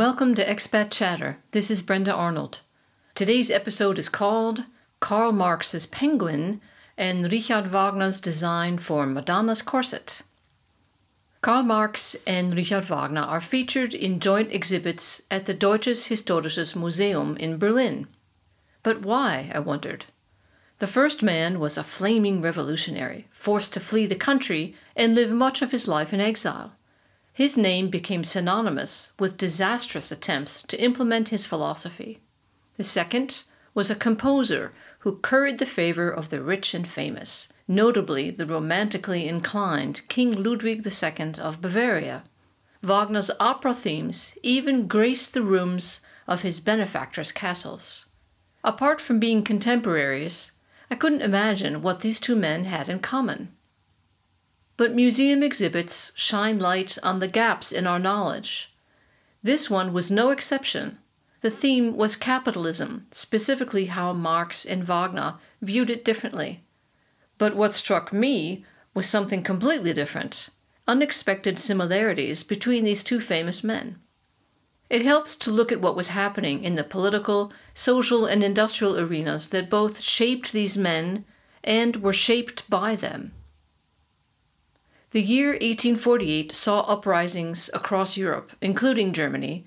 Welcome to Expat Chatter. This is Brenda Arnold. Today's episode is called Karl Marx's Penguin and Richard Wagner's design for Madonna's corset. Karl Marx and Richard Wagner are featured in joint exhibits at the Deutsches Historisches Museum in Berlin. But why, I wondered. The first man was a flaming revolutionary, forced to flee the country and live much of his life in exile. His name became synonymous with disastrous attempts to implement his philosophy. The second was a composer who curried the favor of the rich and famous, notably the romantically inclined King Ludwig II of Bavaria. Wagner's opera themes even graced the rooms of his benefactors' castles. Apart from being contemporaries, I couldn't imagine what these two men had in common. But museum exhibits shine light on the gaps in our knowledge. This one was no exception. The theme was capitalism, specifically how Marx and Wagner viewed it differently. But what struck me was something completely different unexpected similarities between these two famous men. It helps to look at what was happening in the political, social, and industrial arenas that both shaped these men and were shaped by them. The year 1848 saw uprisings across Europe, including Germany,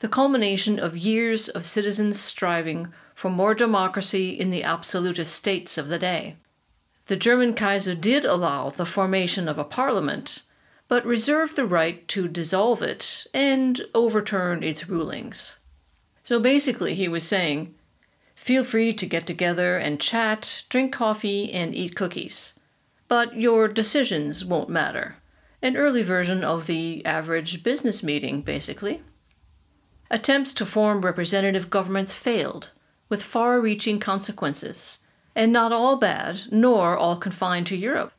the culmination of years of citizens striving for more democracy in the absolutist states of the day. The German Kaiser did allow the formation of a parliament, but reserved the right to dissolve it and overturn its rulings. So basically, he was saying, feel free to get together and chat, drink coffee, and eat cookies but your decisions won't matter. An early version of the average business meeting, basically. Attempts to form representative governments failed, with far reaching consequences, and not all bad, nor all confined to Europe.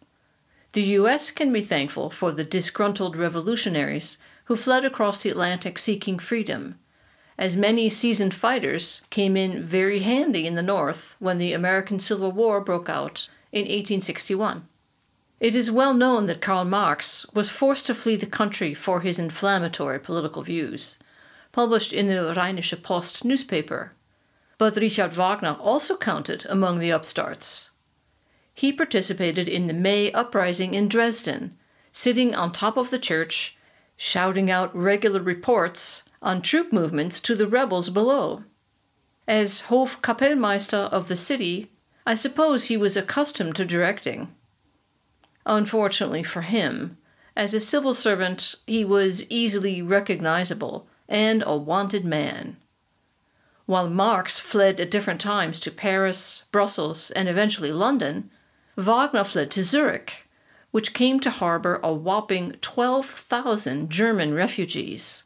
The US can be thankful for the disgruntled revolutionaries who fled across the Atlantic seeking freedom, as many seasoned fighters came in very handy in the North when the American Civil War broke out in 1861. It is well known that Karl Marx was forced to flee the country for his inflammatory political views, published in the Rheinische Post newspaper. But Richard Wagner also counted among the upstarts. He participated in the May uprising in Dresden, sitting on top of the church, shouting out regular reports on troop movements to the rebels below. As Hofkapellmeister of the city, I suppose he was accustomed to directing. Unfortunately for him, as a civil servant, he was easily recognizable and a wanted man. While Marx fled at different times to Paris, Brussels, and eventually London, Wagner fled to Zurich, which came to harbor a whopping 12,000 German refugees.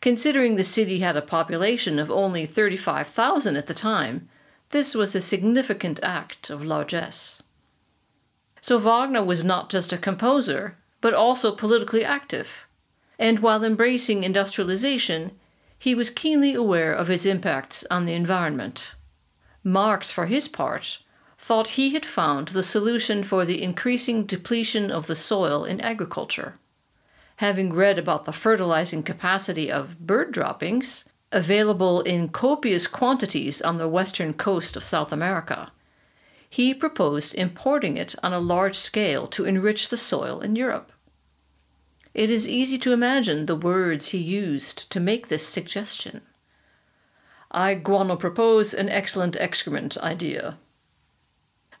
Considering the city had a population of only 35,000 at the time, this was a significant act of largesse. So Wagner was not just a composer, but also politically active. And while embracing industrialization, he was keenly aware of its impacts on the environment. Marx, for his part, thought he had found the solution for the increasing depletion of the soil in agriculture. Having read about the fertilizing capacity of bird droppings, available in copious quantities on the western coast of South America, he proposed importing it on a large scale to enrich the soil in Europe. It is easy to imagine the words he used to make this suggestion. I guano propose an excellent excrement idea.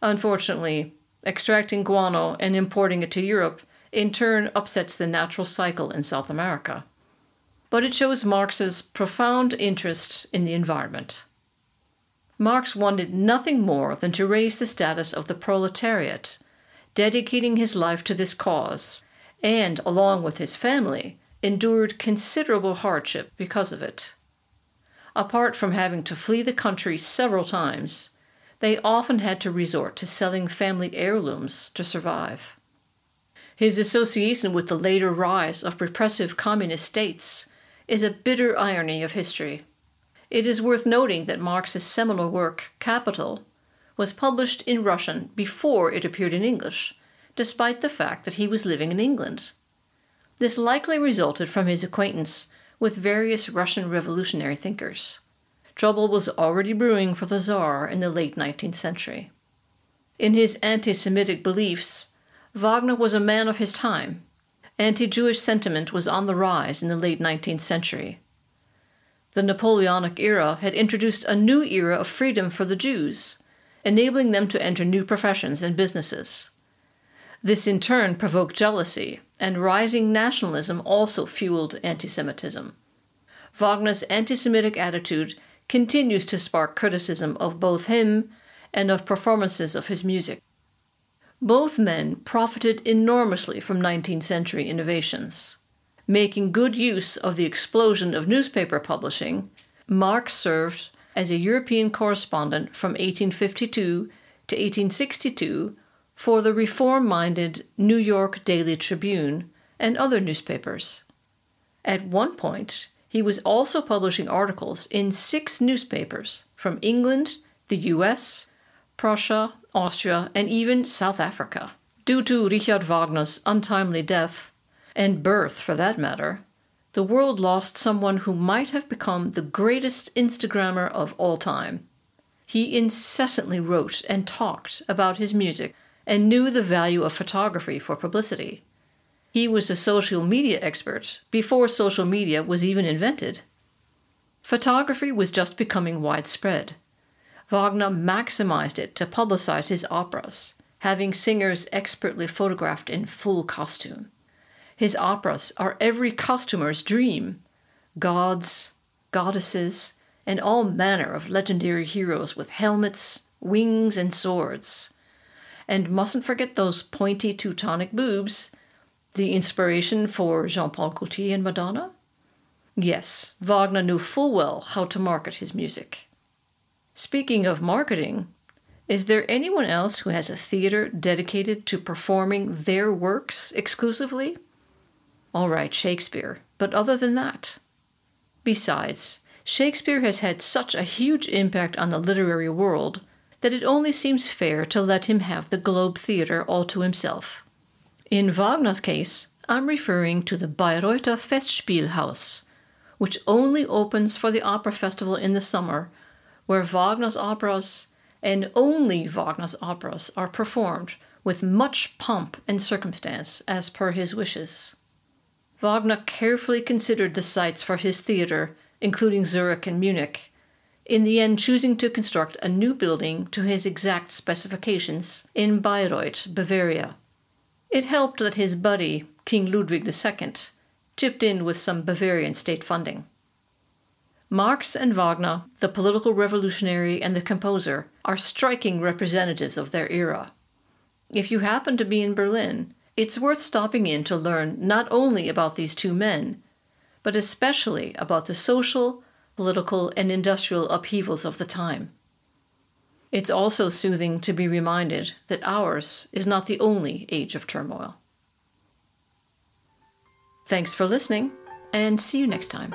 Unfortunately, extracting guano and importing it to Europe in turn upsets the natural cycle in South America. But it shows Marx's profound interest in the environment. Marx wanted nothing more than to raise the status of the proletariat, dedicating his life to this cause, and, along with his family, endured considerable hardship because of it. Apart from having to flee the country several times, they often had to resort to selling family heirlooms to survive. His association with the later rise of repressive communist states is a bitter irony of history. It is worth noting that Marx's seminal work, Capital, was published in Russian before it appeared in English, despite the fact that he was living in England. This likely resulted from his acquaintance with various Russian revolutionary thinkers. Trouble was already brewing for the Tsar in the late 19th century. In his anti Semitic beliefs, Wagner was a man of his time. Anti Jewish sentiment was on the rise in the late 19th century. The Napoleonic era had introduced a new era of freedom for the Jews, enabling them to enter new professions and businesses. This in turn provoked jealousy, and rising nationalism also fueled anti Semitism. Wagner's anti Semitic attitude continues to spark criticism of both him and of performances of his music. Both men profited enormously from 19th century innovations. Making good use of the explosion of newspaper publishing, Marx served as a European correspondent from 1852 to 1862 for the reform minded New York Daily Tribune and other newspapers. At one point, he was also publishing articles in six newspapers from England, the US, Prussia, Austria, and even South Africa. Due to Richard Wagner's untimely death, and birth for that matter, the world lost someone who might have become the greatest Instagrammer of all time. He incessantly wrote and talked about his music and knew the value of photography for publicity. He was a social media expert before social media was even invented. Photography was just becoming widespread. Wagner maximized it to publicize his operas, having singers expertly photographed in full costume. His operas are every costumer's dream gods, goddesses, and all manner of legendary heroes with helmets, wings, and swords. And mustn't forget those pointy Teutonic boobs, the inspiration for Jean Paul Gaultier and Madonna? Yes, Wagner knew full well how to market his music. Speaking of marketing, is there anyone else who has a theater dedicated to performing their works exclusively? All right, Shakespeare, but other than that? Besides, Shakespeare has had such a huge impact on the literary world that it only seems fair to let him have the Globe Theatre all to himself. In Wagner's case, I'm referring to the Bayreuther Festspielhaus, which only opens for the opera festival in the summer where Wagner's operas and only Wagner's operas are performed with much pomp and circumstance as per his wishes. Wagner carefully considered the sites for his theatre, including Zurich and Munich, in the end choosing to construct a new building to his exact specifications in Bayreuth, Bavaria. It helped that his buddy, King Ludwig II, chipped in with some Bavarian state funding. Marx and Wagner, the political revolutionary and the composer, are striking representatives of their era. If you happen to be in Berlin, it's worth stopping in to learn not only about these two men, but especially about the social, political, and industrial upheavals of the time. It's also soothing to be reminded that ours is not the only age of turmoil. Thanks for listening, and see you next time.